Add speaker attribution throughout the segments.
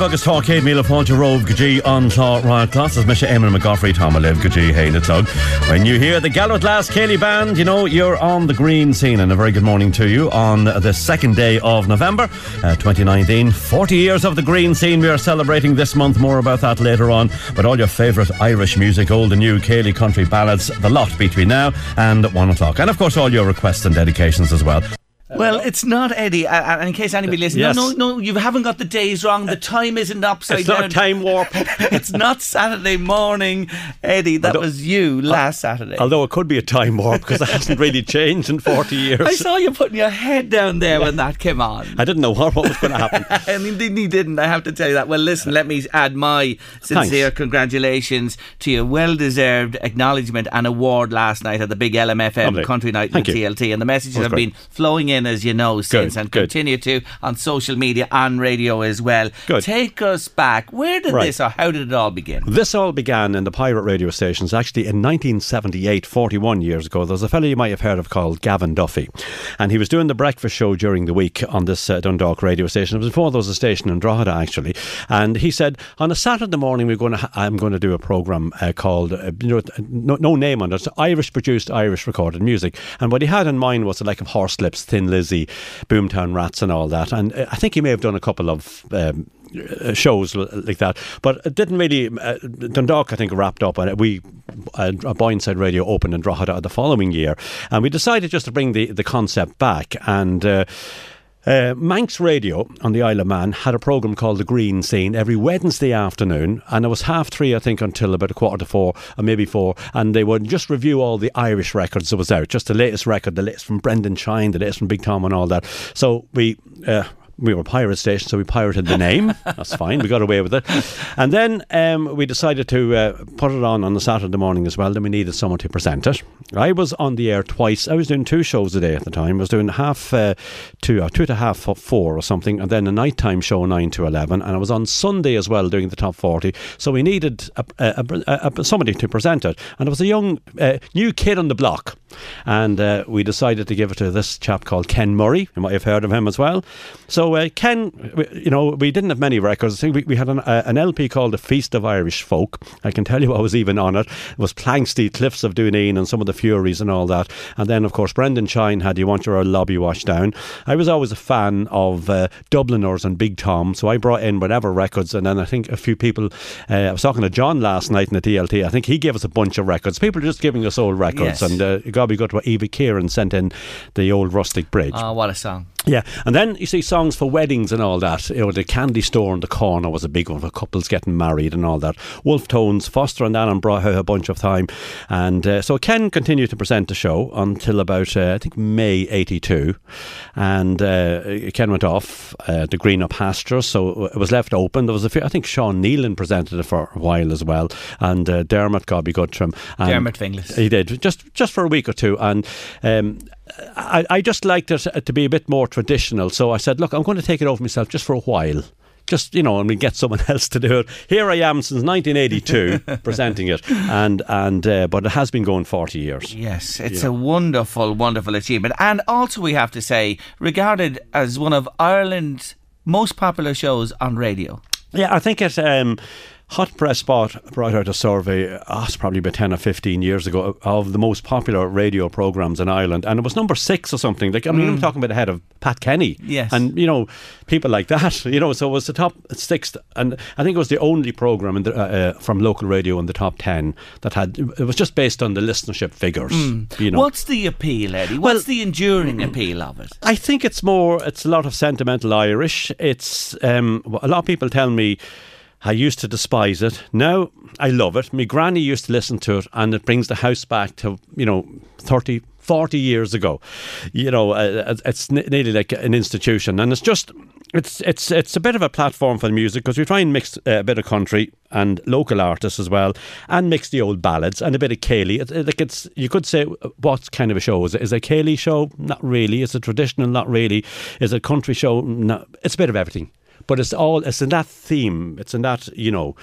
Speaker 1: Agus tácéad míle fáilte róh gotí antá ráclas me sé Eamon McGoffrey Tom live gotí héine tug. When you hear the Galloglass Céilí Band, you know you're on the green scene and a very good morning to you on the second day of November uh, 2019. 40 years of the green scene we are celebrating this month. More about that later on. But all your favourite Irish music, old and new, Céilí country ballads, the lot between now and one o'clock. And of course all your requests and dedications as well.
Speaker 2: Well, it's not Eddie. Uh, uh, in case anybody listens,
Speaker 1: Yes.
Speaker 2: no, no, no, you haven't got the days wrong. The time isn't upside
Speaker 1: It's
Speaker 2: down.
Speaker 1: not time warp.
Speaker 2: it's not Saturday morning, Eddie. That
Speaker 1: Although-
Speaker 2: was you last Saturday.
Speaker 1: Although it could be a time warp because it hasn't really changed in 40 years.
Speaker 2: I saw you putting your head down there when that came on.
Speaker 1: I didn't know what, what was going to happen.
Speaker 2: and indeed he didn't. I have to tell you that. Well, listen, let me add my sincere
Speaker 1: Thanks.
Speaker 2: congratulations to your well-deserved acknowledgement and award last night at the big LMFM
Speaker 1: Lovely.
Speaker 2: Country Night
Speaker 1: Thank you.
Speaker 2: TLT, and the messages have
Speaker 1: great.
Speaker 2: been flowing in, as you know, since, and
Speaker 1: good.
Speaker 2: continue to on social media and radio as well.
Speaker 1: Good.
Speaker 2: Take us back. Where did
Speaker 1: Right.
Speaker 2: this, or how did it all begin?
Speaker 1: This all began in the pirate radio stations actually in 1978, 41 years ago. There's a fellow you might have heard of called Gavin Duffy. And he was doing the breakfast show during the week on this uh, Dundalk radio station. It was before there was a station in Drogheda, actually. And he said, on a Saturday morning, we're going to ha- I'm going to do a programme uh, called, uh, you know, no, no name on it, it's Irish produced, Irish recorded music. And what he had in mind was the like of Horslips, Thin Lizzy, Boomtown Rats, and all that. And uh, I think he may have done a couple of. Um, uh, shows like that, but it didn't really. Uh, Dundalk, I think, wrapped up, and we a uh, Boyneside Radio opened in Drogheda the following year, and we decided just to bring the the concept back and. Uh, uh, Manx Radio on the Isle of Man had a programme called The Green Scene every Wednesday afternoon, and it was half three, I think, until about a quarter to four, or maybe four, and they would just review all the Irish records that was out, just the latest record, the latest from Brendan Shine, the latest from Big Tom, and all that. So we. Uh, we were a pirate station, so we pirated the name. That's fine. We got away with it. And then um, we decided to uh, put it on on the Saturday morning as well. Then we needed someone to present it. I was on the air twice. I was doing two shows a day at the time. I was doing half uh, two, uh, two to half four or something, and then a nighttime show nine to eleven. And I was on Sunday as well doing the top forty. So we needed a, a, a, a, somebody to present it, and it was a young uh, new kid on the block. And uh, we decided to give it to this chap called Ken Murray. You might have heard of him as well. So uh, Ken, you know, we didn't have many records. I think we, we had an, uh, an LP called The Feast of Irish Folk. I can tell you I was even on it. It was Planxty, Cliffs of Dooneen, and some of the Fureys and all that. And then, of course, Brendan Shine had You Want Your Old Lobby Washed Down. I was always a fan of uh, Dubliners and Big Tom, so I brought in whatever records. And then I think a few people, uh, I was talking to John last night in the TLT. I think he gave us a bunch of records. People are just giving us old records.
Speaker 2: Yes.
Speaker 1: And uh, to be good what Eva Kieran sent in the old Rustic Bridge.
Speaker 2: Oh, what a song.
Speaker 1: Yeah, and then you see songs for weddings and all that. You know, the candy store in the corner was a big one for couples getting married and all that. Wolfe Tones, Foster and Allen brought her a bunch of time, and uh, so Ken continued to present the show until about uh, I think May '82, and uh, Ken went off uh, to green up pastures, so it was left open. There was a few. I think Sean Nealon presented it for a while as well, and uh, Dermot, God be good to him. And
Speaker 2: Dermot Finglas.
Speaker 1: He did just just for a week or two, and. Um, I, I just liked it to be a bit more traditional, so I said, "Look, I'm going to take it over myself just for a while, just you know, and we get someone else to do it. Here I am since 1982 presenting it, and and uh, but it has been going 40 years.
Speaker 2: Yes, it's a wonderful, wonderful achievement. And also, we have to say, regarded as one of Ireland's most popular shows on radio.
Speaker 1: Yeah, I think it. Um, Hot Press Spot brought out a survey, oh, it's probably about 10 or 15 years ago, of the most popular radio programmes in Ireland. And it was number six or something. Like, I mean, I'm talking about ahead of Pat Kenny.
Speaker 2: Yes.
Speaker 1: And, you know, people like that, you know, so it was the top six. And I think it was the only programme the, uh, uh, from local radio in the top 10 that had, it was just based on the listenership figures. You know.
Speaker 2: What's the appeal, Eddie? What's the enduring appeal of it?
Speaker 1: I think it's more. It's a lot of sentimental Irish. It's um, a lot of people tell me. I used to despise it. Now I love it. My granny used to listen to it, and it brings the house back to you know 30, 40 years ago. You know, uh, it's nearly like an institution, and it's just it's it's it's a bit of a platform for the music because we try and mix uh, a bit of country and local artists as well, and mix the old ballads and a bit of Céilí. It's like it's you could say what kind of a show is it? Is it a Céilí show? Not really. Is it traditional? Not really. Is it a country show? No. It's a bit of everything. But it's all it's in that theme. It's in that you know,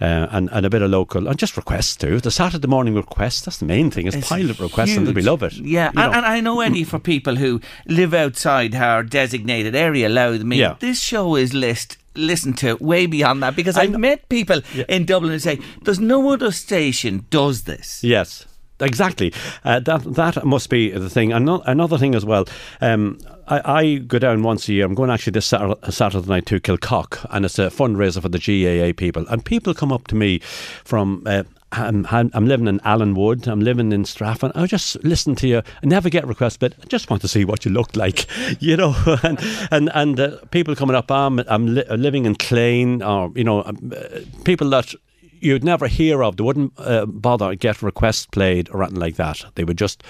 Speaker 1: uh, and and a bit of local and just requests too. The Saturday morning requests. That's the main thing. Is
Speaker 2: It's
Speaker 1: pilot requests and we love it.
Speaker 2: Yeah, and, and I know Eddie for people who live outside our designated area, Louth. Me,
Speaker 1: Yeah.
Speaker 2: this show is list listen to way beyond that because I've met people in Dublin who say there's no other station does this.
Speaker 1: Yes. Exactly, uh, that that must be the thing. Ano- Another thing as well. Um, I, I go down once a year. I'm going actually this Saturday, night to Kilcock, and it's a fundraiser for the GAA people. And people come up to me from. Uh, I'm, I'm I'm living in Allenwood. I'm living in Straffan. I just listen to you. I never get requests, but I just want to see what you look like, you know. and and and uh, people coming up. I'm I'm li- living in Clane, or you know, um, uh, people that you'd never hear of. They wouldn't uh, bother get requests played or anything like that. They would just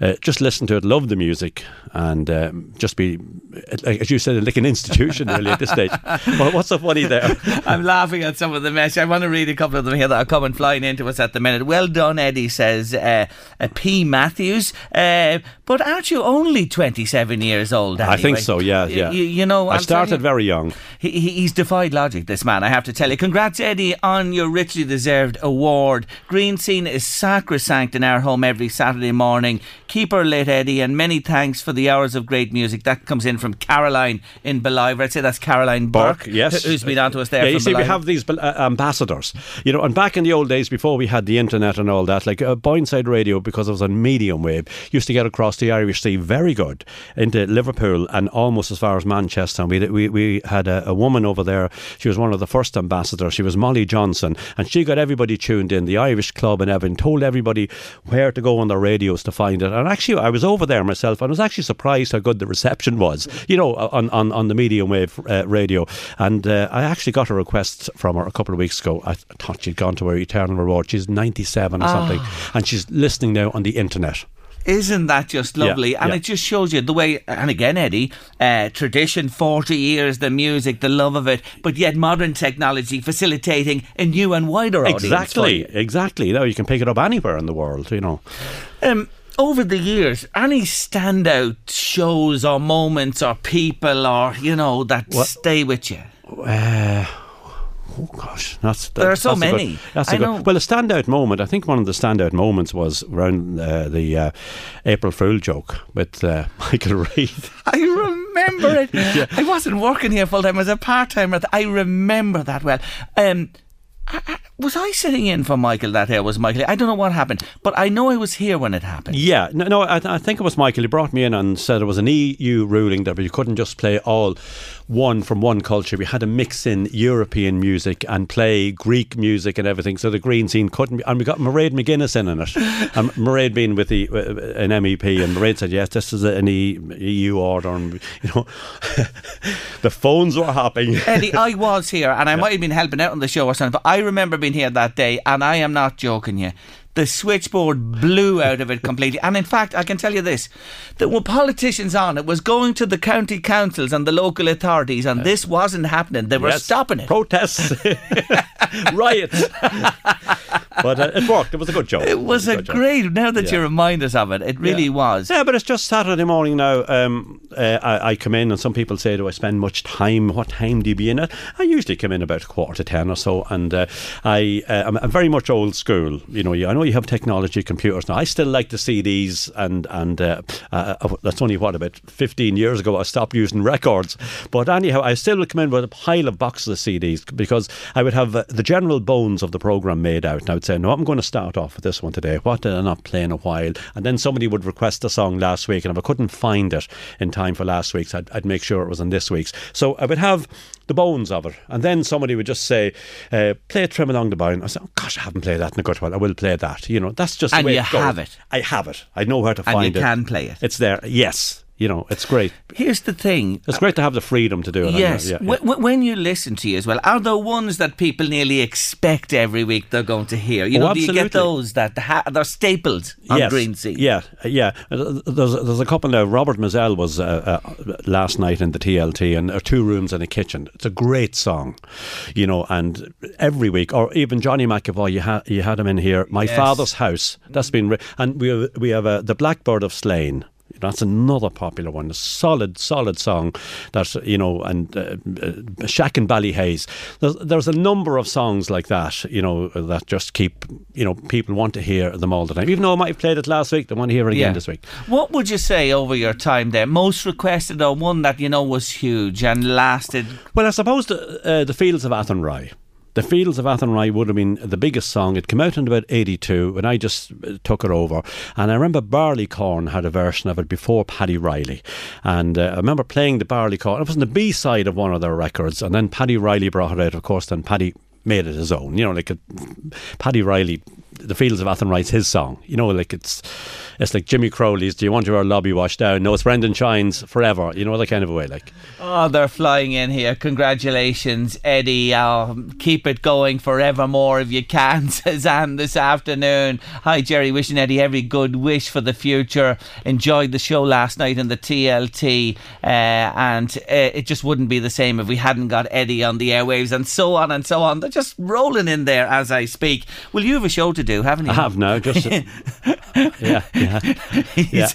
Speaker 1: uh, just listen to it, love the music, and um, just be, like, as you said, like an institution really at this stage. Well, what's so funny there?
Speaker 2: I'm laughing at some of the mess. I want to read a couple of them here that are coming flying into us at the minute. Well done, Eddie, says uh, uh, P. Matthews. Uh, but aren't you only 27 years old?
Speaker 1: I think so. Yeah,
Speaker 2: Y-
Speaker 1: yeah.
Speaker 2: You, you know,
Speaker 1: I
Speaker 2: I'm
Speaker 1: started very young.
Speaker 2: He, he- he's defied logic, this man, I have to tell you. Congrats, Eddie, on your richly deserved award. Green Scene is sacrosanct in our home every Saturday morning. Keep her lit, Eddie, and many thanks for the hours of great music. That comes in from Caroline in Ballivor. I'd say that's Caroline Burke,
Speaker 1: Burke, yes.
Speaker 2: who- who's been on to us there.
Speaker 1: Yeah, you see, we have these uh, ambassadors, you know, and back in the old days before we had the internet and all that, like uh, Boyneside Radio, because it was on medium wave, used to get across the Irish Sea very good into Liverpool and almost as far as Manchester. And we we, we had a, a woman over there. She was one of the first ambassadors. She was Molly Johnson, and she got everybody tuned in. The Irish Club and everything told everybody where to go on the radios to find it. And actually, I was over there myself, and I was actually surprised how good the reception was. You know, on on, on the medium wave uh, radio. And uh, I actually got a request from her a couple of weeks ago. I thought she'd gone to her eternal reward. She's 97 or something, and she's listening now on the internet.
Speaker 2: Isn't that just lovely?
Speaker 1: Yeah,
Speaker 2: and
Speaker 1: yeah.
Speaker 2: it just shows you the way, and again, Eddie, uh, tradition, 40 years, the music, the love of it, but yet modern technology facilitating a new and wider audience.
Speaker 1: Exactly, exactly. Now you can pick it up anywhere in the world. You know.
Speaker 2: Um, over the years, any standout shows or moments or people or, you know, that stay with you?
Speaker 1: Uh, oh gosh, that's that,
Speaker 2: There are so
Speaker 1: good-
Speaker 2: many.
Speaker 1: that's a
Speaker 2: I
Speaker 1: good.
Speaker 2: know.
Speaker 1: Well, a standout moment. I think one of the standout moments was around uh, the uh, April Fool joke with uh, Michael Reade.
Speaker 2: I remember it. I wasn't working here full time. I was a part timer. I remember that well. Um, I, was I sitting in for Michael that day? Was Michael? I don't know what happened, but I know I was here when it happened.
Speaker 1: Yeah, no, no I, I think it was Michael. He brought me in and said it was an EU ruling that you couldn't just play all one from one culture. We had to mix in European music and play Greek music and everything. So the green scene couldn't be. And we got Mairead McGuinness in on it. and Mairead being with the uh, an MEP, and Mairead said, "Yes, this is an EU order." And you know, the phones were hopping.
Speaker 2: Eddie, I was here, and I might have been helping out on the show or something, but I remember being here that day, and I am not joking you. The switchboard blew out of it completely. And in fact, I can tell you this that when politicians on, it was going to the county councils and the local authorities, and this wasn't happening. They were
Speaker 1: Yes.
Speaker 2: stopping it.
Speaker 1: Protests, riots. but uh, it worked. It was a good joke.
Speaker 2: It was a
Speaker 1: good joke.
Speaker 2: great. Now that you remind us of it, it really
Speaker 1: Yeah.
Speaker 2: was.
Speaker 1: Yeah, but it's just Saturday morning now. Um, uh, I, I come in, and some people say, "Do I spend much time? What time do you be in it?" I usually come in about a quarter to ten or so, and uh, I uh, I'm, I'm very much old school. You know, I know you have technology, computers now. I still like the CDs, and and uh, uh, that's only what about fifteen years ago. I stopped using records, but anyhow, I still would come in with a pile of boxes of CDs because I would have uh, the general bones of the program made out, I would say, "No, I'm going to start off with this one today. What did I not play in a while?" And then somebody would request a song last week, and if I couldn't find it in time for last week's, I'd, I'd make sure it was in this week's. So I would have the bones of it, and then somebody would just say, uh, "Play a Trim Along the Bound." I said, oh, "Gosh, I haven't played that in a good while. I will play that." You know, that's just
Speaker 2: And
Speaker 1: the way
Speaker 2: you
Speaker 1: it
Speaker 2: have it.
Speaker 1: I have it. I know where to
Speaker 2: And
Speaker 1: find it.
Speaker 2: And you can play it.
Speaker 1: It's there. Yes. You know, it's great.
Speaker 2: Here's the thing.
Speaker 1: It's great to have the freedom to do it.
Speaker 2: Yes,
Speaker 1: Yeah, yeah.
Speaker 2: Wh- wh- when you listen to you as well, are there ones that people nearly expect every week they're going to hear? You
Speaker 1: Oh,
Speaker 2: know, do you get those that ha- they're staples on
Speaker 1: yes.
Speaker 2: Green Sea?
Speaker 1: Yeah, yeah. Uh, There's there's a couple now. Robert Mizzell was uh, uh, last night in the TLT, and are two rooms and a kitchen. It's a great song, you know. And every week, or even Johnny McEvoy, you had you had him in here. My
Speaker 2: Yes.
Speaker 1: father's house. That's been ri- and we have, we have uh, the Blackbird of Slane. That's another popular one. A solid, solid song. That's you know, and uh, uh, Shack and Ballyhaise. There's, there's a number of songs like that. You know, that just keep you know people want to hear them all the time. Even though I might have played it last week, they want to hear it again this week.
Speaker 2: What would you say over your time there? Most requested or one that you know was huge and lasted?
Speaker 1: Well, I suppose the, uh, the Fields of Athenry. The Fields of Athenry would have been the biggest song. It came out in about 82 when I just uh, took it over. And I remember Barleycorn had a version of it before Paddy Reilly. And uh, I remember playing the Barleycorn. It was on the B side of one of their records. And then Paddy Reilly brought it out, of course. Then Paddy made it his own. You know, like a, Paddy Reilly, The Fields of Athenry's his song. You know, like it's it's like Jimmy Crowley's Do You Want Your Lobby Washed Down? No, it's Brendan Shines Forever. You know, that kind of a way. Like,
Speaker 2: Oh, they're flying in here. Congratulations, Eddie. Uh, keep it going forevermore if you can, says Anne this afternoon. Hi, Jerry. Wishing Eddie every good wish for the future. Enjoyed the show last night in the TLT, uh, and uh, it just wouldn't be the same if we hadn't got Eddie on the airwaves, and so on and so on. They're just rolling in there as I speak. Well, you have a show to do, haven't you?
Speaker 1: I have now. Just yeah, yeah.
Speaker 2: He's-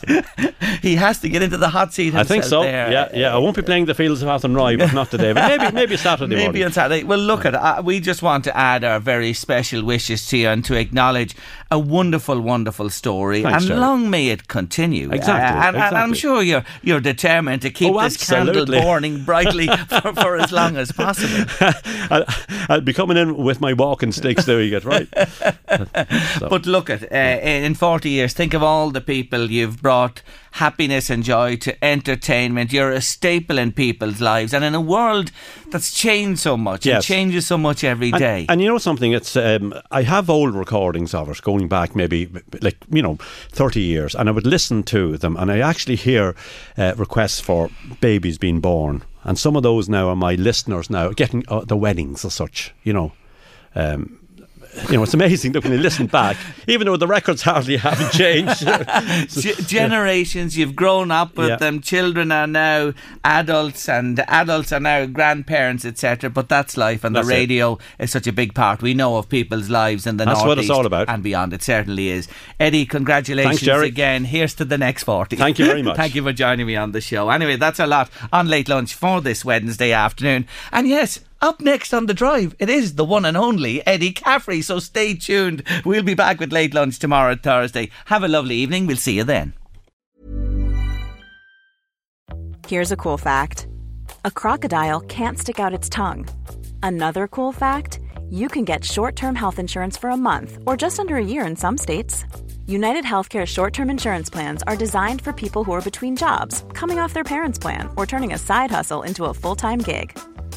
Speaker 2: he has to get into the hot seat.
Speaker 1: I think so.
Speaker 2: there.
Speaker 1: Yeah, yeah. I won't be playing the Fields of Athenry, but not today. But maybe, maybe Saturday
Speaker 2: Maybe
Speaker 1: morning.
Speaker 2: on Saturday. Well, look at uh, we just want to add our very special wishes to you and to acknowledge a wonderful, wonderful story,
Speaker 1: Thanks,
Speaker 2: and
Speaker 1: Jerry.
Speaker 2: long may it continue.
Speaker 1: Exactly,
Speaker 2: Uh, and, and I'm sure you're you're determined to keep
Speaker 1: Oh,
Speaker 2: this candle burning brightly for, for as long as possible.
Speaker 1: I'll, I'll be coming in with my walking sticks doing it, right? So-
Speaker 2: But look at uh, in 40 years, think of all the people you've brought happiness and joy to entertainment. You're a staple in people's lives, and in a world that's changed so much and changes so much every
Speaker 1: And,
Speaker 2: day.
Speaker 1: and you know something? It's um, I have old recordings of it going back maybe like you know thirty years, and I would listen to them, and I actually hear uh, requests for babies being born, and some of those now are my listeners now getting uh, the weddings or such. You know. Um, you know, it's amazing that when you listen back, even though the records hardly haven't changed.
Speaker 2: G- generations you've grown up with
Speaker 1: Yeah.
Speaker 2: them. Children are now adults and adults are now grandparents etc but that's life and
Speaker 1: That's
Speaker 2: the radio is such a big part. We know of people's lives in the
Speaker 1: That's what it's all about.
Speaker 2: and beyond. It certainly is. Eddie congratulations
Speaker 1: Thanks,
Speaker 2: again. Here's to the next 40
Speaker 1: Thank you very much.
Speaker 2: thank you for joining me on the show. Anyway that's a lot on late lunch for this Wednesday afternoon. And yes up next on the drive, it is the one and only Eddie Caffrey. So stay tuned. We'll be back with late lunch tomorrow, Thursday. Have a lovely evening. We'll see you then.
Speaker 3: Here's a cool fact a crocodile can't stick out its tongue. Another cool fact you can get short term health insurance for a month or just under a year in some states. United Healthcare short term insurance plans are designed for people who are between jobs, coming off their parents' plan, or turning a side hustle into a full time gig.